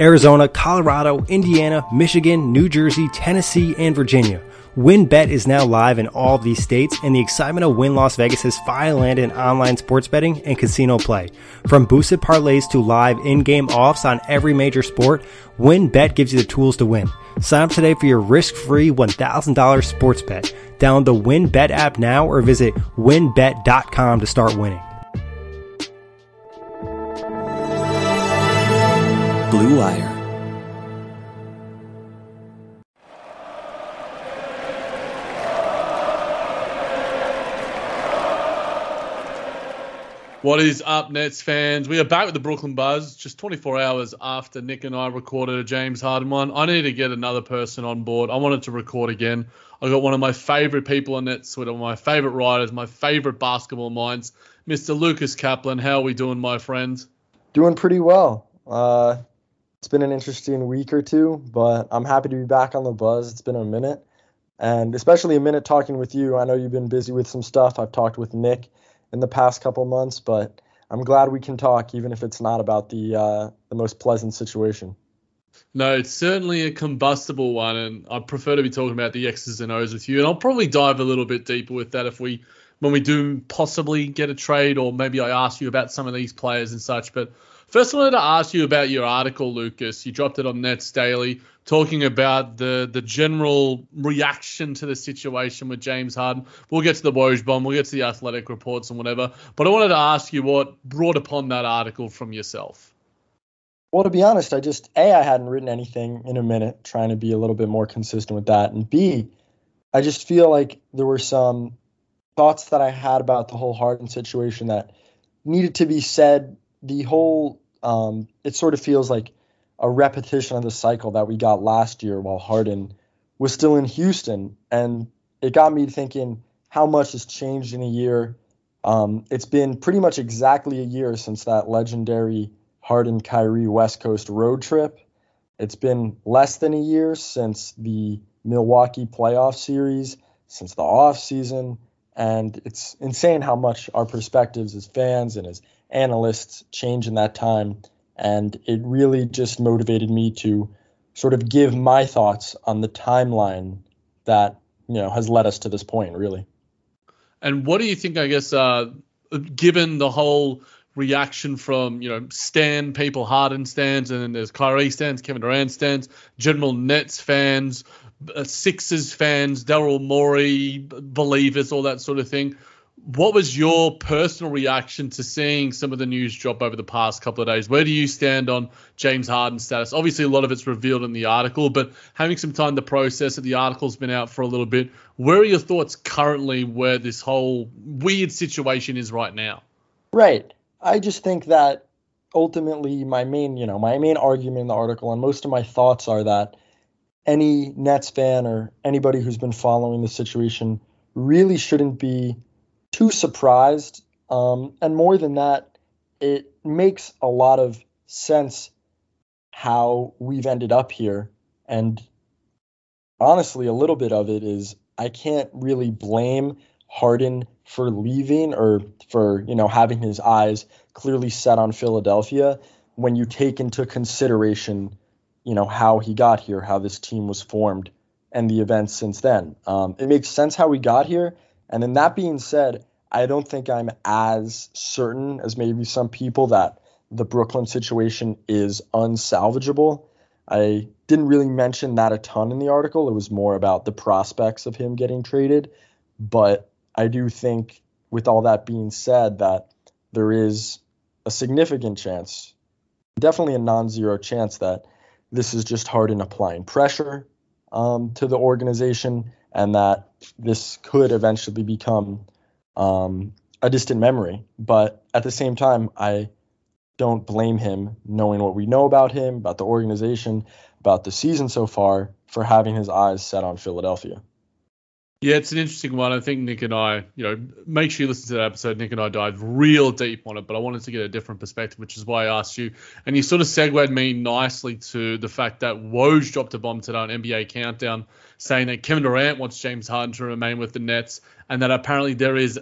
Arizona, Colorado, Indiana, Michigan, New Jersey, Tennessee, and Virginia. WynnBET is now live in all of these states, and the excitement of Wynn Las Vegas' finally landed in online sports betting and casino play. From boosted parlays to live in-game offs on every major sport, WynnBET gives you the tools to win. Sign up today for your risk-free $1,000 sports bet. Download the WynnBET app now or visit wynnbet.com to start winning. Blue Wire. What is up, Nets fans? We are back with the Brooklyn Buzz just 24 hours after Nick and I recorded a James Harden one. I need to get another person on board. I wanted to record again. I got one of my favorite people on Nets Twitter, one of my favorite writers, my favorite basketball minds, Mr. Lucas Kaplan. How are we doing, my friend? Doing pretty well. Uh, it's been an interesting week or two, but I'm happy to be back on the Buzz. It's been a minute, and especially a minute talking with you. I know you've been busy with some stuff. I've talked with Nick in the past couple months, but I'm glad we can talk, even if it's not about the uh, the most pleasant situation. No, it's certainly a combustible one, and I prefer to be talking about the X's and O's with you. And I'll probably dive a little bit deeper with that if we, when we do possibly get a trade, or maybe I ask you about some of these players and such. But first, I wanted to ask you about your article, Lucas. You dropped it on Nets Daily, talking about the the general reaction to the situation with James Harden. We'll get to the Woj bomb, we'll get to the athletic reports and whatever. But I wanted to ask you what brought upon that article from yourself. Well, to be honest, I just a I hadn't written anything in a minute, trying to be a little bit more consistent with that, and b I just feel like there were some thoughts that I had about the whole Harden situation that needed to be said. The whole um, it sort of feels like a repetition of the cycle that we got last year while Harden was still in Houston, and it got me thinking how much has changed in a year. Um, it's been pretty much exactly a year since that legendary Harden Kyrie West Coast road trip. It's been less than a year since the Milwaukee playoff series, since the off season, and it's insane how much our perspectives as fans and as analysts change in that time. And it really just motivated me to sort of give my thoughts on the timeline that you know has led us to this point, really. And what do you think? I guess, uh, given the whole reaction from you know Stan people, Harden stands, and then there's Kyrie stands, Kevin Durant stands, general Nets fans, uh, Sixers fans, Daryl Morey believers, all that sort of thing. What was your personal reaction to seeing some of the news drop over the past couple of days? Where do you stand on James Harden's status? Obviously, a lot of it's revealed in the article, but having some time to process it, the article's been out for a little bit. Where are your thoughts currently where this whole weird situation is right now? Right. I just think that ultimately my main, you know, my main argument in the article and most of my thoughts are that any Nets fan or anybody who's been following the situation really shouldn't be too surprised. Um, and more than that, it makes a lot of sense how we've ended up here. And honestly, a little bit of it is I can't really blame Harden for leaving or for you know having his eyes clearly set on Philadelphia when you take into consideration you know how he got here, how this team was formed, and the events since then. Um, it makes sense how we got here. And then that being said, I don't think I'm as certain as maybe some people that the Brooklyn situation is unsalvageable. I didn't really mention that a ton in the article. It was more about the prospects of him getting traded. But I do think, with all that being said, that there is a significant chance, definitely a non zero chance, that this is just Harden applying pressure um, to the organization and that this could eventually become um, a distant memory. But at the same time, I don't blame him, knowing what we know about him, about the organization, about the season so far, for having his eyes set on Philadelphia. Yeah, it's an interesting one. I think Nick and I, you know, make sure you listen to that episode. Nick and I dive real deep on it, but I wanted to get a different perspective, which is why I asked you. And you sort of segued me nicely to the fact that Woj dropped a bomb today on NBA Countdown saying that Kevin Durant wants James Harden to remain with the Nets and that apparently there is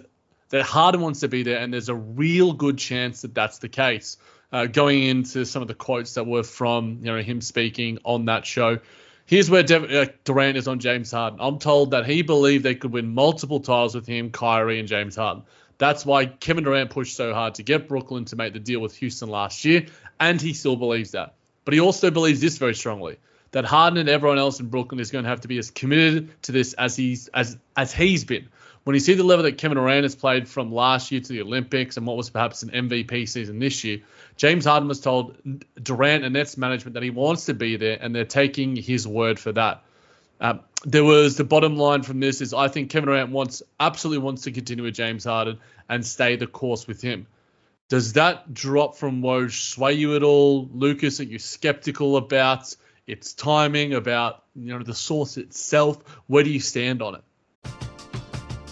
that Harden wants to be there and there's a real good chance that that's the case. uh, going into some of the quotes that were from you know him speaking on that show. Here's where uh, Durant is on James Harden. I'm told that he believed they could win multiple titles with him, Kyrie, and James Harden. That's why Kevin Durant pushed so hard to get Brooklyn to make the deal with Houston last year, and he still believes that. But he also believes this very strongly that Harden and everyone else in Brooklyn is going to have to be as committed to this as he's as as he's been. When you see the level that Kevin Durant has played from last year to the Olympics and what was perhaps an MVP season this year, James Harden was told Durant and Nets management that he wants to be there, and they're taking his word for that. Um, there was the bottom line from this is I think Kevin Durant wants absolutely wants to continue with James Harden and stay the course with him. Does that drop from Woj sway you at all, Lucas? Are you skeptical about its timing, about you know the source itself? Where do you stand on it?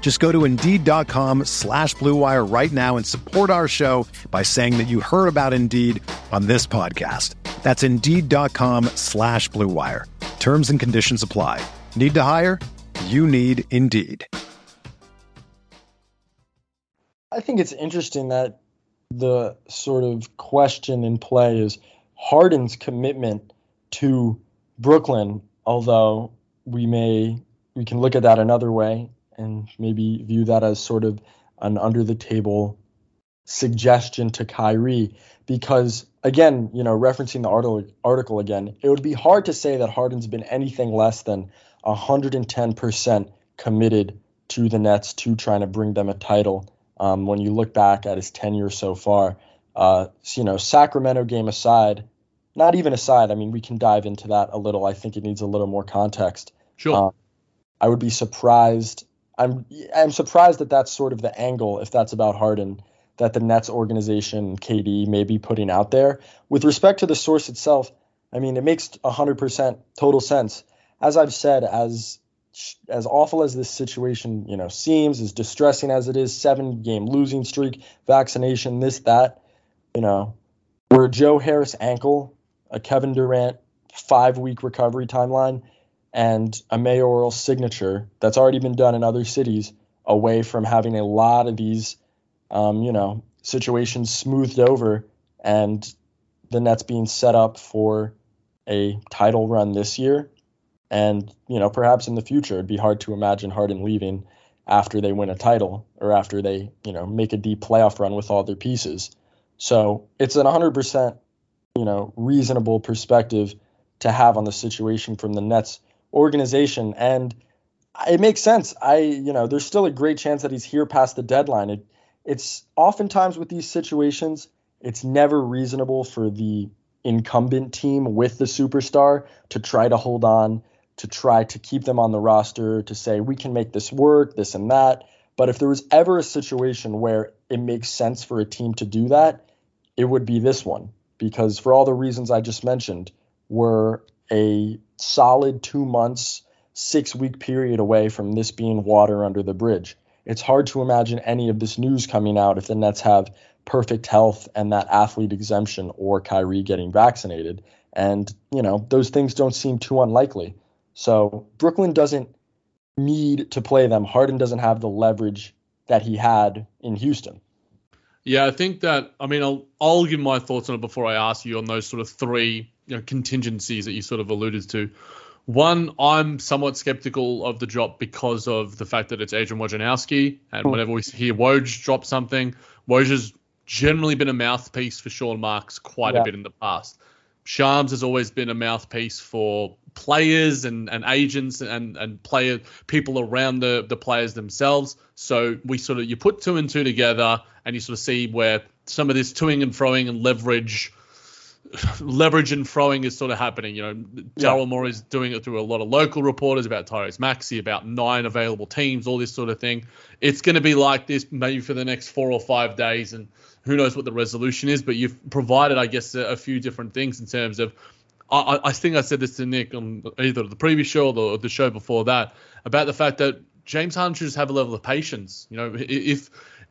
Just go to Indeed.com slash BlueWire right now and support our show by saying that you heard about Indeed on this podcast. That's Indeed.com slash BlueWire. Terms and conditions apply. Need to hire? You need Indeed. I think it's interesting that the sort of question in play is Harden's commitment to Brooklyn, although we may we can look at that another way and maybe view that as sort of an under the table suggestion to Kyrie because again, you know, referencing the article article again, it would be hard to say that Harden's been anything less than 110% committed to the Nets to trying to bring them a title um, when you look back at his tenure so far. Uh, you know, Sacramento game aside, not even aside. I mean, we can dive into that a little. I think it needs a little more context. Sure. Um, I would be surprised. I'm I'm surprised that that's sort of the angle if that's about Harden that the Nets organization KD may be putting out there. With respect to the source itself, I mean, it makes 100% total sense. As I've said, as as awful as this situation, you know, seems, as distressing as it is, seven game losing streak, vaccination, this, that, you know, where Joe Harris ankle, a Kevin Durant five week recovery timeline, and a mayoral signature that's already been done in other cities away from having a lot of these, um, you know, situations smoothed over and the Nets being set up for a title run this year and, you know, perhaps in the future, it'd be hard to imagine Harden leaving after they win a title or after they, you know, make a deep playoff run with all their pieces. So it's an 100%, you know, reasonable perspective to have on the situation from the Nets organization. And it makes sense. I, you know, there's still a great chance that he's here past the deadline. It, it's oftentimes with these situations, it's never reasonable for the incumbent team with the superstar to try to hold on to try to keep them on the roster to say we can make this work, this and that. But if there was ever a situation where it makes sense for a team to do that, it would be this one because for all the reasons I just mentioned, we're a solid two months, six week period away from this being water under the bridge. It's hard to imagine any of this news coming out if the Nets have perfect health and that athlete exemption or Kyrie getting vaccinated. And, you know, those things don't seem too unlikely. So Brooklyn doesn't need to play them. Harden doesn't have the leverage that he had in Houston. Yeah, I think that. I mean, I'll I'll give my thoughts on it before I ask you on those sort of three you know, contingencies that you sort of alluded to. One, I'm somewhat skeptical of the drop because of the fact that it's Adrian Wojnarowski, and hmm. whenever we hear Woj drop something, Woj has generally been a mouthpiece for Sean Marks quite yeah. a bit in the past. Shams has always been a mouthpiece for players and, and agents and, and player people around the, the players themselves. So we sort of you put two and two together and you sort of see where some of this toing and throwing and leverage leverage and throwing is sort of happening. You know, Daryl yeah. Is doing it through a lot of local reporters about Tyrese Maxey, about nine available teams, all this sort of thing. It's going to be like this maybe for the next four or five days, and who knows what the resolution is. But you've provided, I guess, a, a few different things in terms of. I, I, think I said this to Nick on either the previous show or the show before that about the fact that James Harden should just have a level of patience. You know, if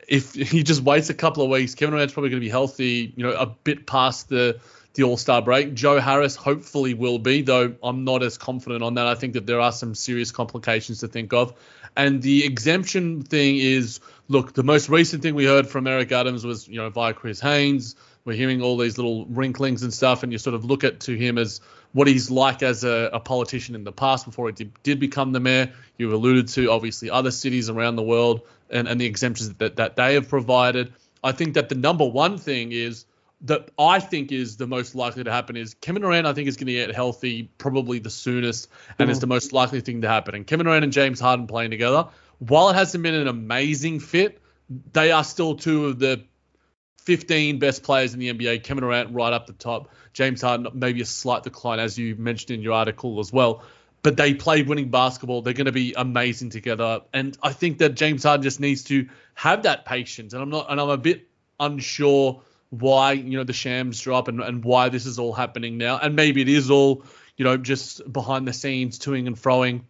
if he just waits a couple of weeks, Kevin Durant's probably going to be healthy. You know, a bit past the the All Star break. Joe Harris hopefully will be, though I'm not as confident on that. I think that there are some serious complications to think of. And the exemption thing is look, the most recent thing we heard from Eric Adams was, you know, via Chris Haynes. We're hearing all these little wrinklings and stuff, and you sort of look at to him as what he's like as a, a politician in the past before he did, did become the mayor. You've alluded to obviously other cities around the world and, and the exemptions that, that they have provided. I think that the number one thing is that I think is the most likely to happen is Kevin Durant. I think is going to get healthy probably the soonest, and mm. is the most likely thing to happen. And Kevin Durant and James Harden playing together, while it hasn't been an amazing fit, they are still two of the 15 best players in the NBA. Kevin Durant right up the top. James Harden maybe a slight decline, as you mentioned in your article as well. But they play winning basketball. They're going to be amazing together. And I think that James Harden just needs to have that patience. And I'm not, and I'm a bit unsure why you know the shams drop and, and why this is all happening now. And maybe it is all you know just behind the scenes, toing and froing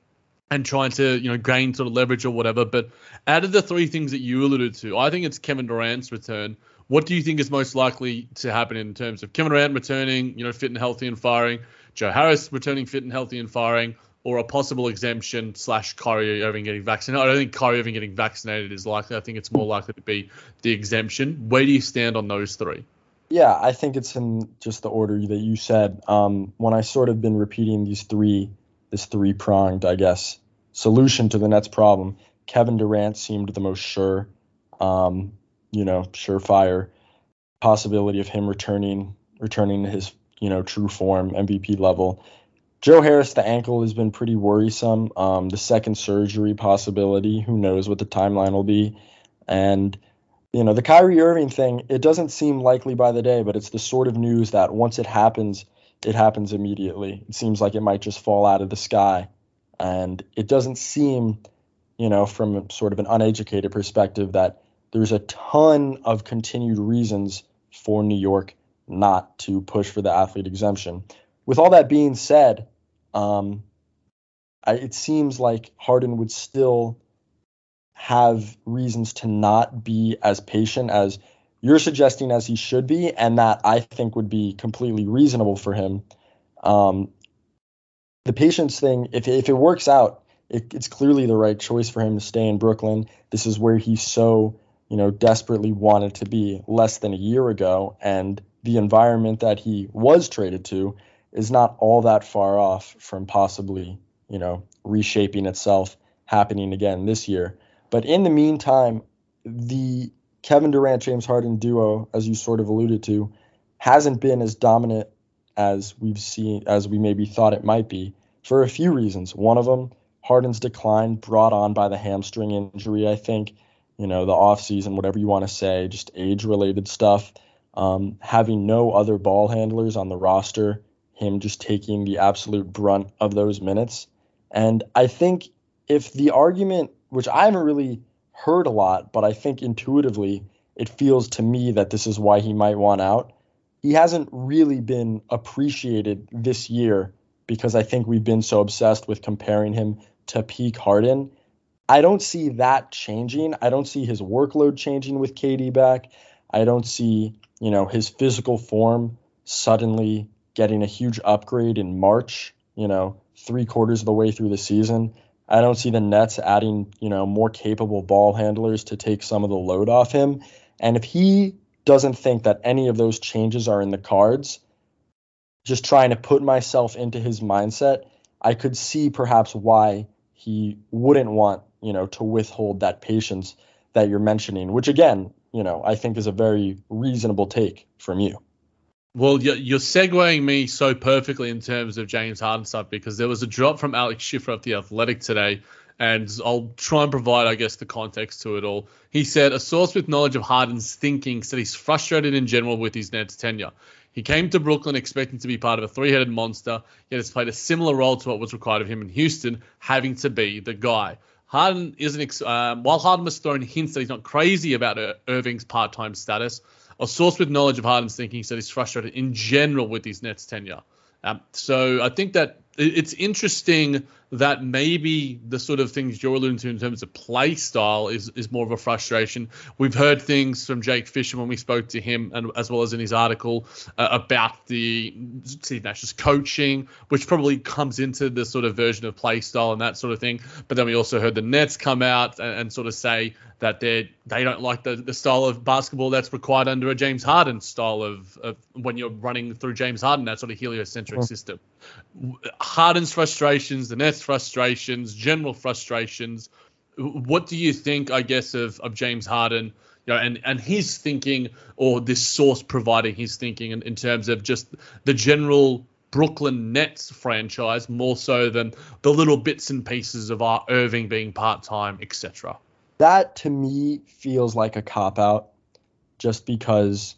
and trying to you know gain sort of leverage or whatever. But out of the three things that you alluded to, I think it's Kevin Durant's return. What do you think is most likely to happen in terms of Kevin Durant returning, you know, fit and healthy and firing, Joe Harris returning fit and healthy and firing, or a possible exemption slash Kyrie Irving getting vaccinated. I don't think Kyrie Irving getting vaccinated is likely. I think it's more likely to be the exemption. Where do you stand on those three? Yeah, I think it's in just the order that you said. Um, when I sort of been repeating these three, this three pronged, I guess, solution to the Nets problem, Kevin Durant seemed the most sure, um, you know, surefire possibility of him returning, returning to his, you know, true form, MVP level. Joe Harris, the ankle has been pretty worrisome. Um, the second surgery possibility, who knows what the timeline will be. And, you know, the Kyrie Irving thing, it doesn't seem likely by the day, but it's the sort of news that once it happens, it happens immediately. It seems like it might just fall out of the sky. And it doesn't seem, you know, from sort of an uneducated perspective, that there's a ton of continued reasons for New York not to push for the athlete exemption with all that being said, um, I, it seems like Harden would still have reasons to not be as patient as you're suggesting as he should be, and that I think would be completely reasonable for him. Um, the patience thing, if if it works out, it, it's clearly the right choice for him to stay in Brooklyn. This is where he so you know desperately wanted to be less than a year ago, and the environment that he was traded to is not all that far off from possibly, you know, reshaping itself happening again this year. But in the meantime, the Kevin Durant James Harden duo, as you sort of alluded to, hasn't been as dominant as we've seen as we maybe thought it might be for a few reasons. One of them, Harden's decline brought on by the hamstring injury, I think, you know, the offseason, whatever you want to say, just age related stuff. Um, having no other ball handlers on the roster him just taking the absolute brunt of those minutes. And I think if the argument, which I haven't really heard a lot, but I think intuitively it feels to me that this is why he might want out, he hasn't really been appreciated this year because I think we've been so obsessed with comparing him to peak Harden. I don't see that changing. I don't see his workload changing with KD back. I don't see, you know, his physical form suddenly getting a huge upgrade in March, you know, three quarters of the way through the season. I don't see the Nets adding, you know, more capable ball handlers to take some of the load off him. And if he doesn't think that any of those changes are in the cards, just trying to put myself into his mindset, I could see perhaps why he wouldn't want, you know, to withhold that patience that you're mentioning, which again, you know, I think is a very reasonable take from you. Well, you're, you're segueing me so perfectly in terms of James Harden stuff because there was a drop from Alex Schiffer of The Athletic today, and I'll try and provide, I guess, the context to it all. He said a source with knowledge of Harden's thinking said he's frustrated in general with his Nets tenure. He came to Brooklyn expecting to be part of a three headed monster, yet has played a similar role to what was required of him in Houston, having to be the guy. Harden isn't, um, while Harden was throwing hints that he's not crazy about Irving's part time status, a source with knowledge of Harden's thinking said he's frustrated in general with his Nets tenure. Um, so I think that it's interesting that maybe the sort of things you're alluding to in terms of play style is, is more of a frustration. We've heard things from Jake Fisher when we spoke to him, and as well as in his article uh, about the Steve Nash's coaching, which probably comes into the sort of version of play style and that sort of thing. But then we also heard the Nets come out and, and sort of say that they they don't like the, the style of basketball that's required under a James Harden style of, of when you're running through James Harden, that sort of heliocentric system. Harden's frustrations, the Nets' frustrations, general frustrations. What do you think, I guess, of, of James Harden? You know, and, and his thinking, or this source providing his thinking in, in terms of just the general Brooklyn Nets franchise, more so than the little bits and pieces of our Irving being part time, etc. That to me feels like a cop out, just because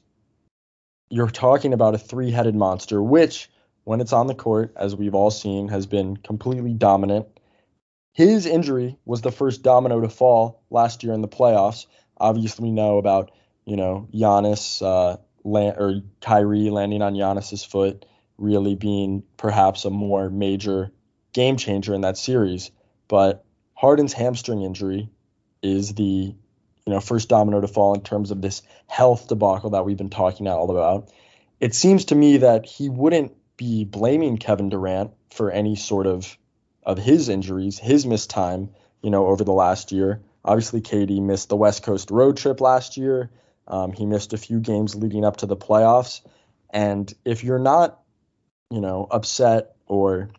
you're talking about a three headed monster, which when it's on the court, as we've all seen, has been completely dominant. His injury was the first domino to fall last year in the playoffs. Obviously, we know about you know Giannis uh, land, or Kyrie landing on Giannis's foot, really being perhaps a more major game changer in that series. But Harden's hamstring injury is the you know first domino to fall in terms of this health debacle that we've been talking all about. It seems to me that he wouldn't be blaming Kevin Durant for any sort of of his injuries, his missed time, you know, over the last year. Obviously, KD missed the West Coast road trip last year. Um, he missed a few games leading up to the playoffs. And if you're not, you know, upset or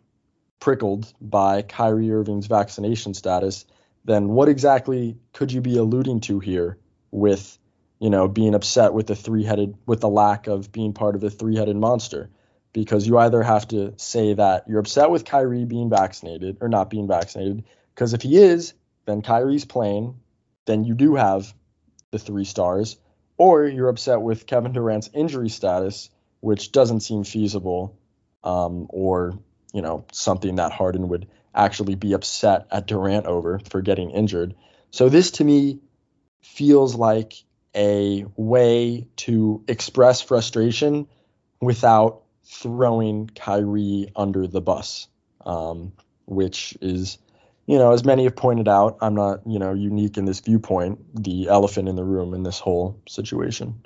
prickled by Kyrie Irving's vaccination status, then what exactly could you be alluding to here with, you know, being upset with the three-headed, with the lack of being part of the three-headed monster? Because you either have to say that you're upset with Kyrie being vaccinated or not being vaccinated. Because if he is, then Kyrie's playing, then you do have the three stars, or you're upset with Kevin Durant's injury status, which doesn't seem feasible, um, or you know something that Harden would actually be upset at Durant over for getting injured. So this to me feels like a way to express frustration without throwing Kyrie under the bus, um, which is, you know, as many have pointed out, I'm not, you know, unique in this viewpoint, the elephant in the room in this whole situation.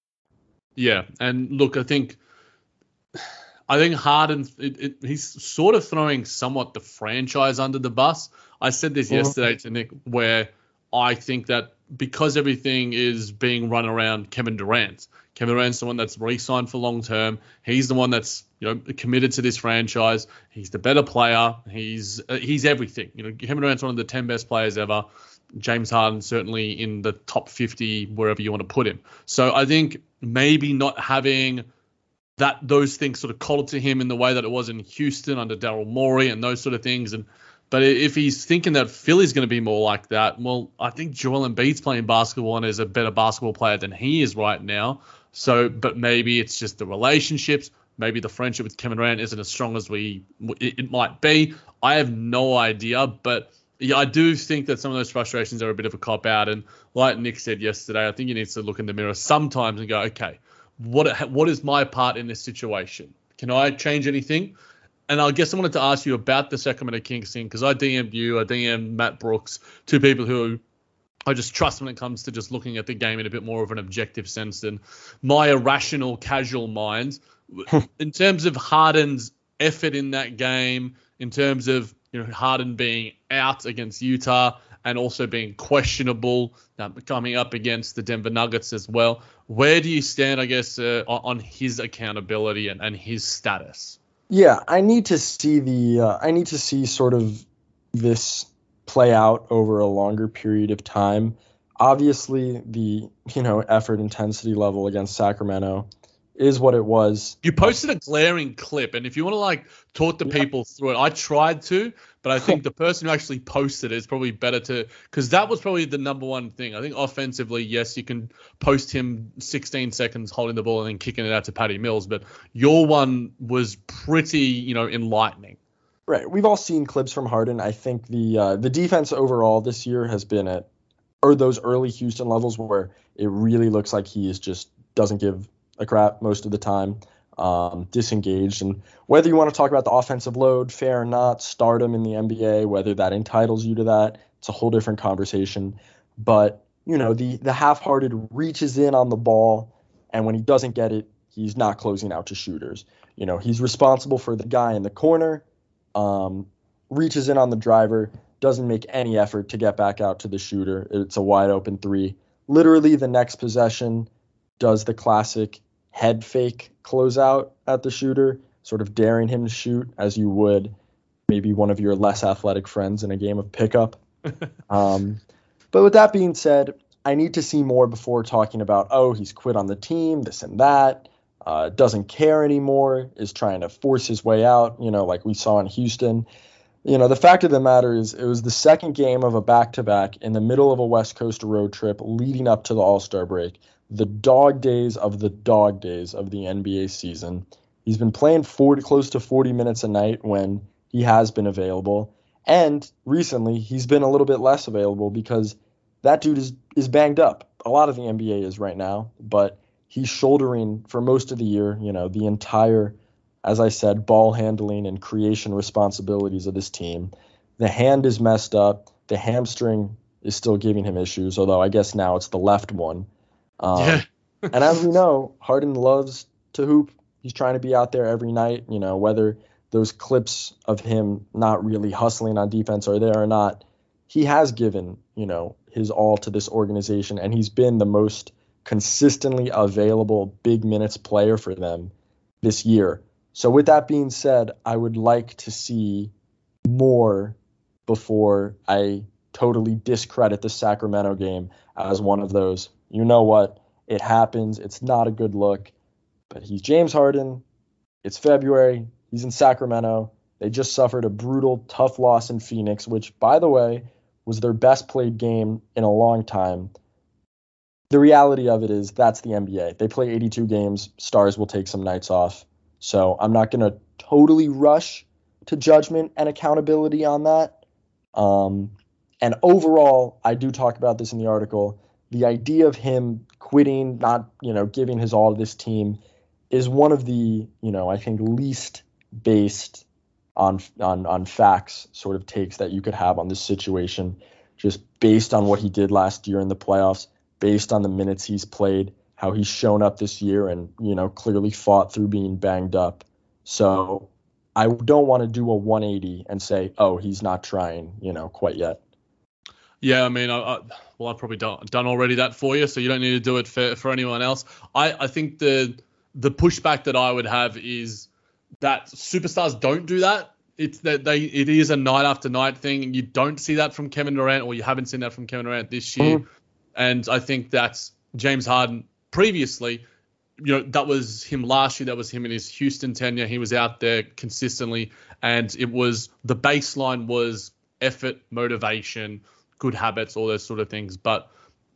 Yeah, and look, I think I think Harden it, it, he's sort of throwing somewhat the franchise under the bus. I said this mm-hmm. yesterday to Nick, where I think that because everything is being run around Kevin Durant, Kevin Durant's the one that's re-signed for long term. He's the one that's you know committed to this franchise. He's the better player. He's uh, he's everything. You know, Kevin Durant's one of the ten best players ever. James Harden certainly in the top 50 wherever you want to put him. So I think maybe not having that those things sort of coddled to him in the way that it was in Houston under Daryl Morey and those sort of things. And but if he's thinking that Philly's going to be more like that, well, I think Joel Embiid's playing basketball and is a better basketball player than he is right now. So, but maybe it's just the relationships. Maybe the friendship with Kevin Durant isn't as strong as we it might be. I have no idea, but yeah, I do think that some of those frustrations are a bit of a cop out. And like Nick said yesterday, I think he needs to look in the mirror sometimes and go, okay, what what is my part in this situation? Can I change anything? And I guess I wanted to ask you about the Sacramento Kings thing because I DM'd you, I DM'd Matt Brooks, two people who I just trust when it comes to just looking at the game in a bit more of an objective sense than my irrational, casual mind in terms of Harden's effort in that game, in terms of you know Harden being out against Utah and also being questionable uh, coming up against the Denver Nuggets as well. Where do you stand, I guess, uh, on his accountability and, and his status? Yeah, I need to see the uh, I need to see sort of this play out over a longer period of time. Obviously, the you know effort intensity level against Sacramento is what it was. You posted a glaring clip, and if you want to like talk to people through it, I tried to, but I think the person who actually posted it is probably better to because that was probably the number one thing. I think offensively, yes, you can post him 16 seconds holding the ball and then kicking it out to Patty Mills, but your one was pretty, you know, enlightening. Right. We've all seen clips from Harden. I think the uh, the defense overall this year has been at or those early Houston levels where it really looks like he is just doesn't give a crap most of the time, um, disengaged. And whether you want to talk about the offensive load, fair or not, stardom in the NBA, whether that entitles you to that, it's a whole different conversation. But you know, the the half-hearted reaches in on the ball, and when he doesn't get it, he's not closing out to shooters. You know, he's responsible for the guy in the corner, um, reaches in on the driver, doesn't make any effort to get back out to the shooter. It's a wide open three. Literally, the next possession does the classic head fake closeout at the shooter, sort of daring him to shoot as you would maybe one of your less athletic friends in a game of pickup. um, but with that being said, I need to see more before talking about, oh, he's quit on the team, this and that, uh, doesn't care anymore, is trying to force his way out, you know, like we saw in Houston. You know, the fact of the matter is, it was the second game of a back to back in the middle of a West Coast road trip leading up to the All Star break the dog days of the dog days of the NBA season. He's been playing 40, close to 40 minutes a night when he has been available. And recently, he's been a little bit less available because that dude is, is banged up. A lot of the NBA is right now, but he's shouldering for most of the year, you know, the entire, as I said, ball handling and creation responsibilities of this team. The hand is messed up. The hamstring is still giving him issues, although I guess now it's the left one. Um, yeah. and as we know, Harden loves to hoop. He's trying to be out there every night. You know, whether those clips of him not really hustling on defense are there or not, he has given you know his all to this organization, and he's been the most consistently available big minutes player for them this year. So with that being said, I would like to see more before I totally discredit the Sacramento game as one of those you know what? It happens. It's not a good look. But he's James Harden. It's February. He's in Sacramento. They just suffered a brutal, tough loss in Phoenix, which, by the way, was their best played game in a long time. The reality of it is that's the NBA. They play 82 games. Stars will take some nights off. So I'm not going to totally rush to judgment and accountability on that. Um, and overall, I do talk about this in the article the idea of him quitting, not you know giving his all to this team, is one of the you know I think least based on on on facts sort of takes that you could have on this situation, just based on what he did last year in the playoffs, based on the minutes he's played, how he's shown up this year, and you know clearly fought through being banged up. So I don't want to do a 180 and say, oh, he's not trying, you know, quite yet. Yeah, I mean, I, I, well, I've probably done, done already that for you, so you don't need to do it for, for anyone else. I, I think the the pushback that I would have is that superstars don't do that. It's that they it is a night after night thing, and you don't see that from Kevin Durant, or you haven't seen that from Kevin Durant this year. Mm. And I think that's James Harden previously. You know, that was him last year. That was him in his Houston tenure. He was out there consistently, and it was the baseline was effort, motivation, good habits, all those sort of things. But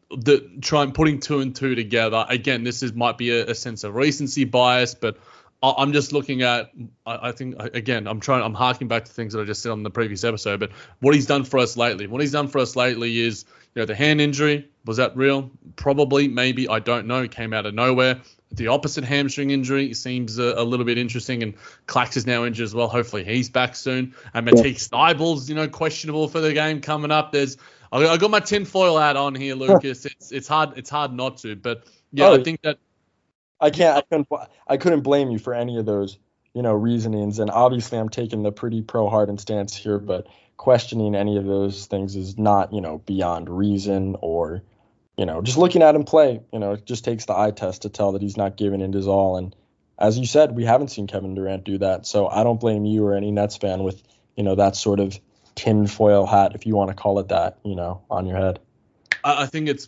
the trying putting two and two together again, this is might be a, a sense of recency bias, but I, am just looking at. I, I, think again, I'm trying. I'm harking back to things that I just said on the previous episode. But what he's done for us lately, what he's done for us lately is, you know, the hand injury was that real? Probably, maybe. I don't know. Came out of nowhere. The opposite hamstring injury seems a, a, little bit interesting, and Clax is now injured as well. Hopefully, he's back soon. And yeah. Thybulle's, you know, questionable for the game coming up. There's I got my tinfoil hat on here, Lucas. it's it's hard it's hard not to, but yeah, oh, I think that I can't. I couldn't. I couldn't blame you for any of those, you know, reasonings. And obviously, I'm taking the pretty pro Harden stance here, but questioning any of those things is not, you know, beyond reason or, you know, just looking at him play. You know, it just takes the eye test to tell that he's not giving it his all. And as you said, we haven't seen Kevin Durant do that. So I don't blame you or any Nets fan with, you know, that sort of tinfoil hat, if you want to call it that, you know, on your head. I think it's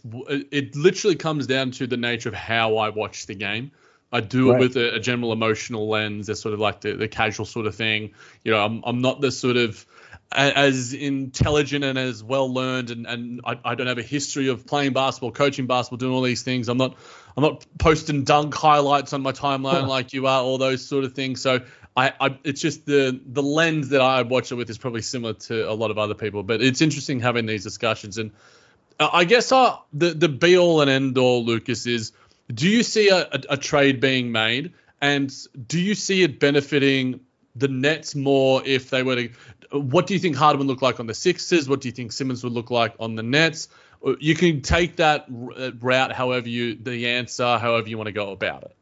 it literally comes down to the nature of how I watch the game. I do Right. it with a, a general emotional lens, as sort of like the, the casual sort of thing. You know, I'm I'm not the sort of as intelligent and as well learned, and, and I, I don't have a history of playing basketball, coaching basketball, doing all these things. I'm not I'm not posting dunk highlights on my timeline like you are, all those sort of things. So I, I it's just the the lens that I watch it with is probably similar to a lot of other people. But it's interesting having these discussions and. I guess uh, the the be all and end all, Lucas, is do you see a, a, a trade being made, and do you see it benefiting the Nets more if they were to? What do you think Harden would look like on the Sixers? What do you think Simmons would look like on the Nets? Uh, You can take that route however you the answer, however you want to go about it.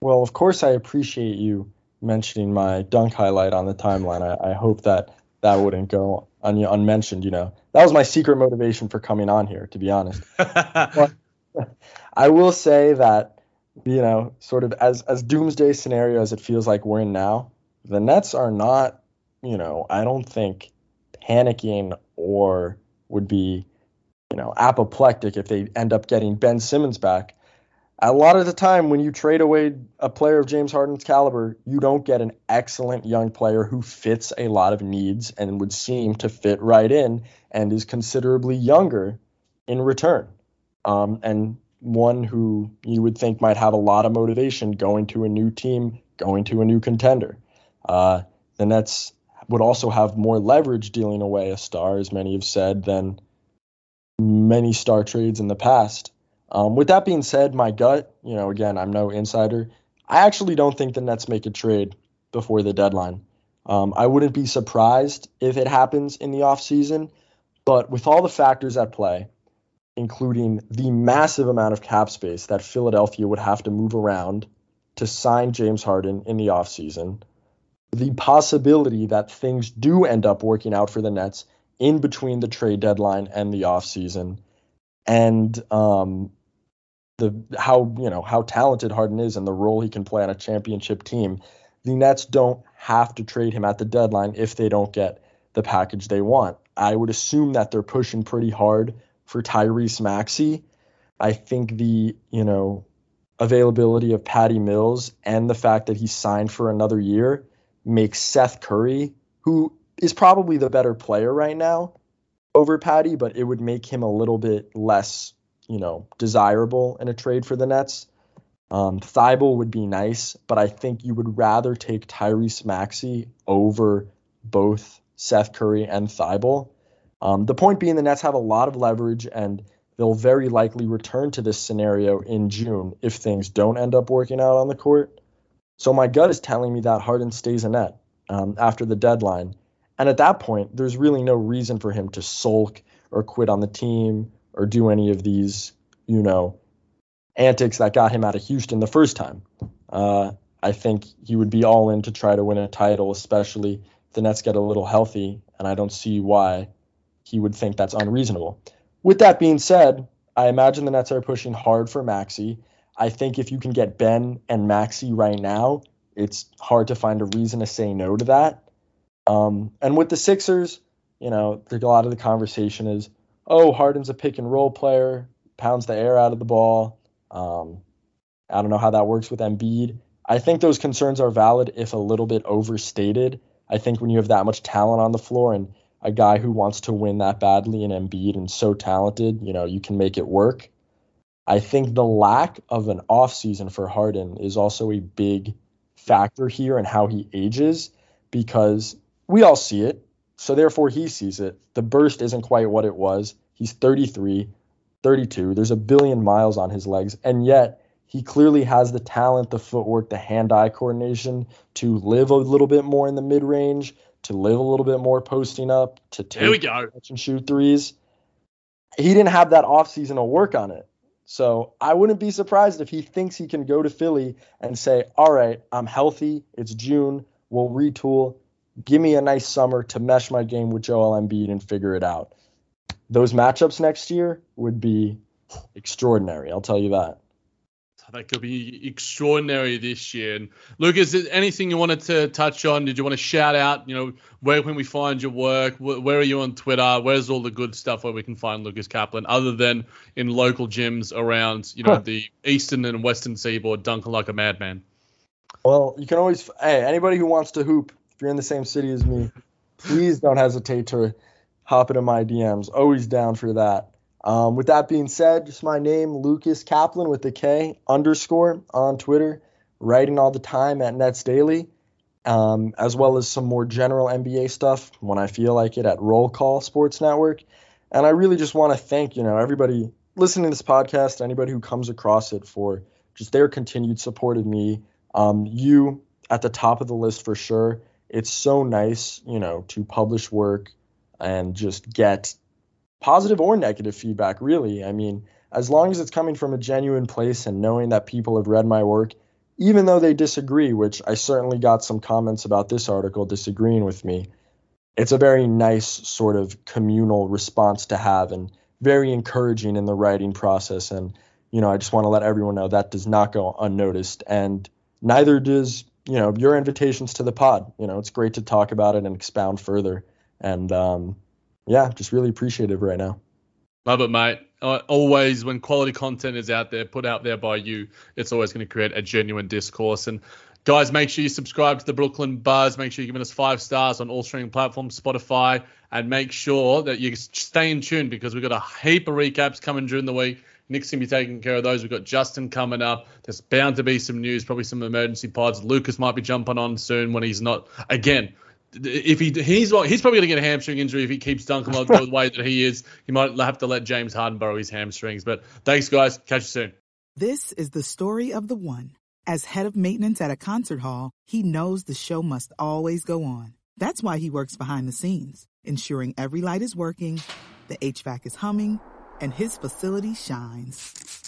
Well, of course, I appreciate you mentioning my dunk highlight on the timeline. I, I hope that that wouldn't go un- unmentioned. You know, that was my secret motivation for coming on here, to be honest. I will say that, you know, sort of as as doomsday scenario as it feels like we're in now, the Nets are not, you know, I don't think panicking or would be, you know, apoplectic if they end up getting Ben Simmons back. A lot of the time, when you trade away a player of James Harden's caliber, you don't get an excellent young player who fits a lot of needs and would seem to fit right in and is considerably younger in return. Um, and one who you would think might have a lot of motivation going to a new team, going to a new contender. Uh, the Nets would also have more leverage dealing away a star, as many have said, than many star trades in the past. Um, with that being said, my gut, you know, again, I'm no insider. I actually don't think the Nets make a trade before the deadline. Um, I wouldn't be surprised if it happens in the offseason, but with all the factors at play, including the massive amount of cap space that Philadelphia would have to move around to sign James Harden in the offseason, the possibility that things do end up working out for the Nets in between the trade deadline and the offseason, and um, the how you know how talented Harden is and the role he can play on a championship team, the Nets don't have to trade him at the deadline if they don't get the package they want. I would assume that they're pushing pretty hard for Tyrese Maxey. I think the, you know, availability of Patty Mills and the fact that he signed for another year makes Seth Curry, who is probably the better player right now, over Patty, but it would make him a little bit less, you know, desirable in a trade for the Nets. Um, Thybulle would be nice, but I think you would rather take Tyrese Maxey over both Seth Curry and Thybulle. Um, the point being, the Nets have a lot of leverage, and they'll very likely return to this scenario in June if things don't end up working out on the court. So my gut is telling me that Harden stays a net um, after the deadline, and at that point, there's really no reason for him to sulk or quit on the team or do any of these, you know, antics that got him out of Houston the first time. Uh, I think he would be all in to try to win a title, especially if the Nets get a little healthy, and I don't see why he would think that's unreasonable. With that being said, I imagine the Nets are pushing hard for Maxey. I think if you can get Ben and Maxey right now, it's hard to find a reason to say no to that. Um, and with the Sixers, you know, a lot of the conversation is, oh, Harden's a pick and roll player, pounds the air out of the ball. Um, I don't know how that works with Embiid. I think those concerns are valid if a little bit overstated. I think when you have that much talent on the floor and a guy who wants to win that badly in Embiid and so talented, you know, you can make it work. I think the lack of an offseason for Harden is also a big factor here in how he ages because we all see it. So therefore he sees it. The burst isn't quite what it was. He's 33, 32. There's a billion miles on his legs. And yet he clearly has the talent, the footwork, the hand-eye coordination to live a little bit more in the mid-range, to live a little bit more posting up, to There we go. and shoot threes. He didn't have that offseason to work on it. So I wouldn't be surprised if he thinks he can go to Philly and say, all right, I'm healthy. It's June. We'll retool. Give me a nice summer to mesh my game with Joel Embiid and figure it out. Those matchups next year would be extraordinary. I'll tell you that that could be extraordinary this year. And Lucas, is there anything you wanted to touch on? Did you want to shout out? You know, where can we find your work? Where are you on Twitter? Where's all the good stuff where we can find Lucas Kaplan, other than in local gyms around you know huh. the eastern and western seaboard, dunking like a madman? Well, you can always. Hey, anybody who wants to hoop, if you're in the same city as me, please don't hesitate to hop into my DMs. Always down for that. Um, with that being said, just my name, Lucas Kaplan with the K underscore on Twitter, writing all the time at Nets Daily, um, as well as some more general NBA stuff when I feel like it at Roll Call Sports Network. And I really just want to thank, you know, everybody listening to this podcast, anybody who comes across it for just their continued support of me. Um, you at the top of the list for sure. It's so nice, you know, to publish work and just get positive or negative feedback, really. I mean, as long as it's coming from a genuine place and knowing that people have read my work, even though they disagree, which I certainly got some comments about this article disagreeing with me, it's a very nice sort of communal response to have and very encouraging in the writing process. And, you know, I just want to let everyone know that does not go unnoticed. And neither does, you know, your invitations to the pod. You know, it's great to talk about it and expound further. And, um, yeah, just really appreciative right now. Love it, mate. Uh, always, when quality content is out there, put out there by you, it's always going to create a genuine discourse. And guys, make sure you subscribe to the Brooklyn Buzz. Make sure you're giving us five stars on all streaming platforms, Spotify, and make sure that you stay in tune because we've got a heap of recaps coming during the week. Nick's gonna be taking care of those. We've got Justin coming up. There's bound to be some news, probably some emergency pods. Lucas might be jumping on soon when he's not again if he he's he's probably going to get a hamstring injury if he keeps dunking the way that he is. He might have to let James Harden borrow his hamstrings. But thanks, guys. Catch you soon. This is the story of the one. As head of maintenance at a concert hall, he knows the show must always go on. That's why he works behind the scenes, ensuring every light is working, the HVAC is humming, and his facility shines.